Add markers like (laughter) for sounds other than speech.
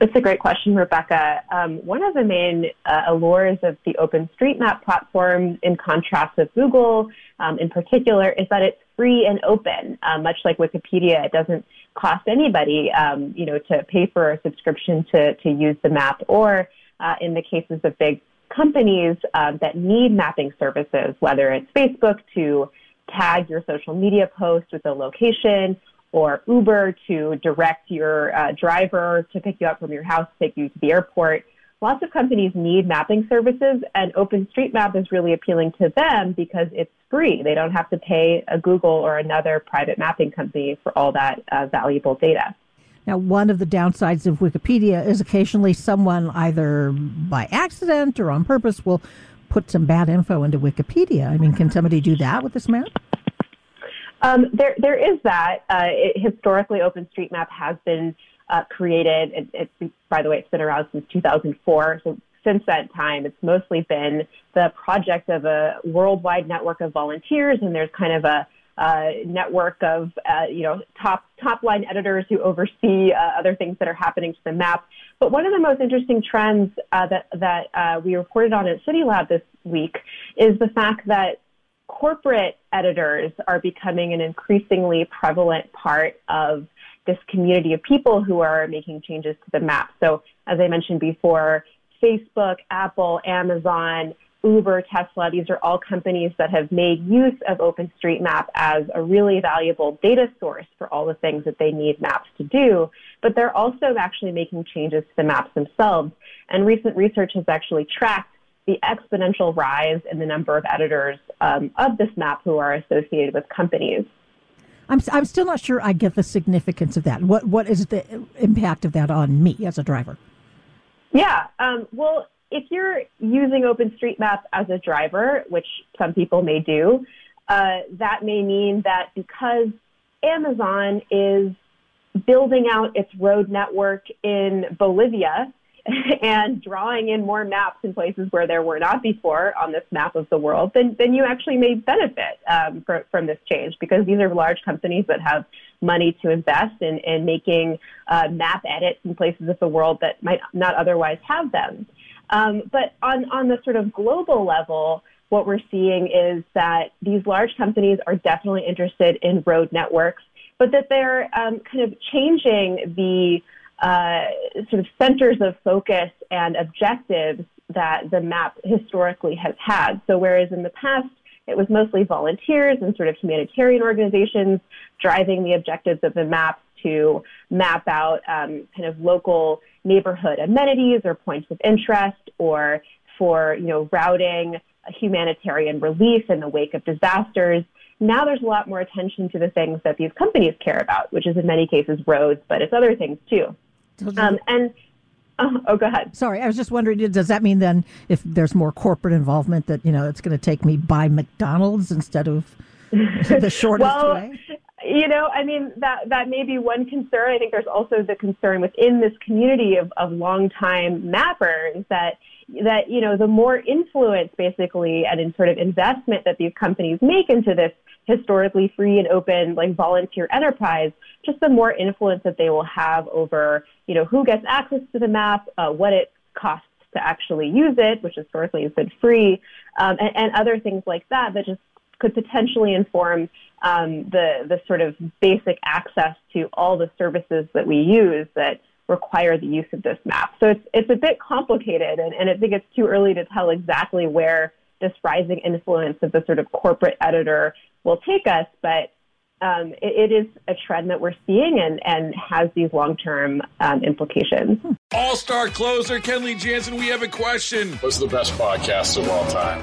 It's a great question, Rebecca. Um, one of the main uh, allures of the OpenStreetMap platform, in contrast with Google um, in particular, is that it's free and open. Uh, much like Wikipedia, it doesn't cost anybody, um, you know, to pay for a subscription to to use the map. Or uh, in the cases of big companies um, that need mapping services, whether it's Facebook to tag your social media post with a location or Uber to direct your uh, driver to pick you up from your house, take you to the airport. Lots of companies need mapping services, and OpenStreetMap is really appealing to them because it's free. They don't have to pay a Google or another private mapping company for all that uh, valuable data. Now, one of the downsides of Wikipedia is occasionally someone, either by accident or on purpose, will put some bad info into Wikipedia. I mean, can somebody do that with this map? Um, there, there is that. Uh, it, historically, OpenStreetMap has been uh, created. It, it, by the way, it's been around since 2004. So since that time, it's mostly been the project of a worldwide network of volunteers, and there's kind of a uh, network of uh, you know top top line editors who oversee uh, other things that are happening to the map. But one of the most interesting trends uh, that that uh, we reported on at CityLab this week is the fact that corporate editors are becoming an increasingly prevalent part of this community of people who are making changes to the map. So, as I mentioned before, Facebook, Apple, Amazon, Uber, Tesla, these are all companies that have made use of OpenStreetMap as a really valuable data source for all the things that they need maps to do. But they're also actually making changes to the maps themselves. And recent research has actually tracked the exponential rise in the number of editors um, of this map who are associated with companies. I'm, I'm still not sure I get the significance of that. What what is the impact of that on me as a driver? Yeah, um, well, if you're using OpenStreetMap as a driver, which some people may do, uh, that may mean that because Amazon is building out its road network in Bolivia, (laughs) and drawing in more maps in places where there were not before on this map of the world, then, then you actually may benefit um, for, from this change because these are large companies that have money to invest in, in making uh, map edits in places of the world that might not otherwise have them. Um, but on, on the sort of global level, what we're seeing is that these large companies are definitely interested in road networks, but that they're um, kind of changing the uh, sort of centers of focus and objectives that the map historically has had. So whereas in the past it was mostly volunteers and sort of humanitarian organizations driving the objectives of the map to map out um, kind of local neighborhood amenities or points of interest or for you know routing humanitarian relief in the wake of disasters. Now there's a lot more attention to the things that these companies care about, which is in many cases roads, but it's other things too. Um, and uh, oh, go ahead. Sorry, I was just wondering. Does that mean then, if there's more corporate involvement, that you know it's going to take me by McDonald's instead of (laughs) the shortest well, way? You know, I mean that that may be one concern. I think there's also the concern within this community of, of longtime mappers that that you know the more influence basically and in sort of investment that these companies make into this historically free and open like volunteer enterprise, just the more influence that they will have over, you know, who gets access to the map, uh, what it costs to actually use it, which historically has been free, um, and, and, other things like that that just could potentially inform um, the the sort of basic access to all the services that we use that require the use of this map. So it's it's a bit complicated, and, and I think it's too early to tell exactly where this rising influence of the sort of corporate editor will take us, but um, it, it is a trend that we're seeing and, and has these long term um, implications. All star closer Kenley Jansen, we have a question. What's the best podcast of all time?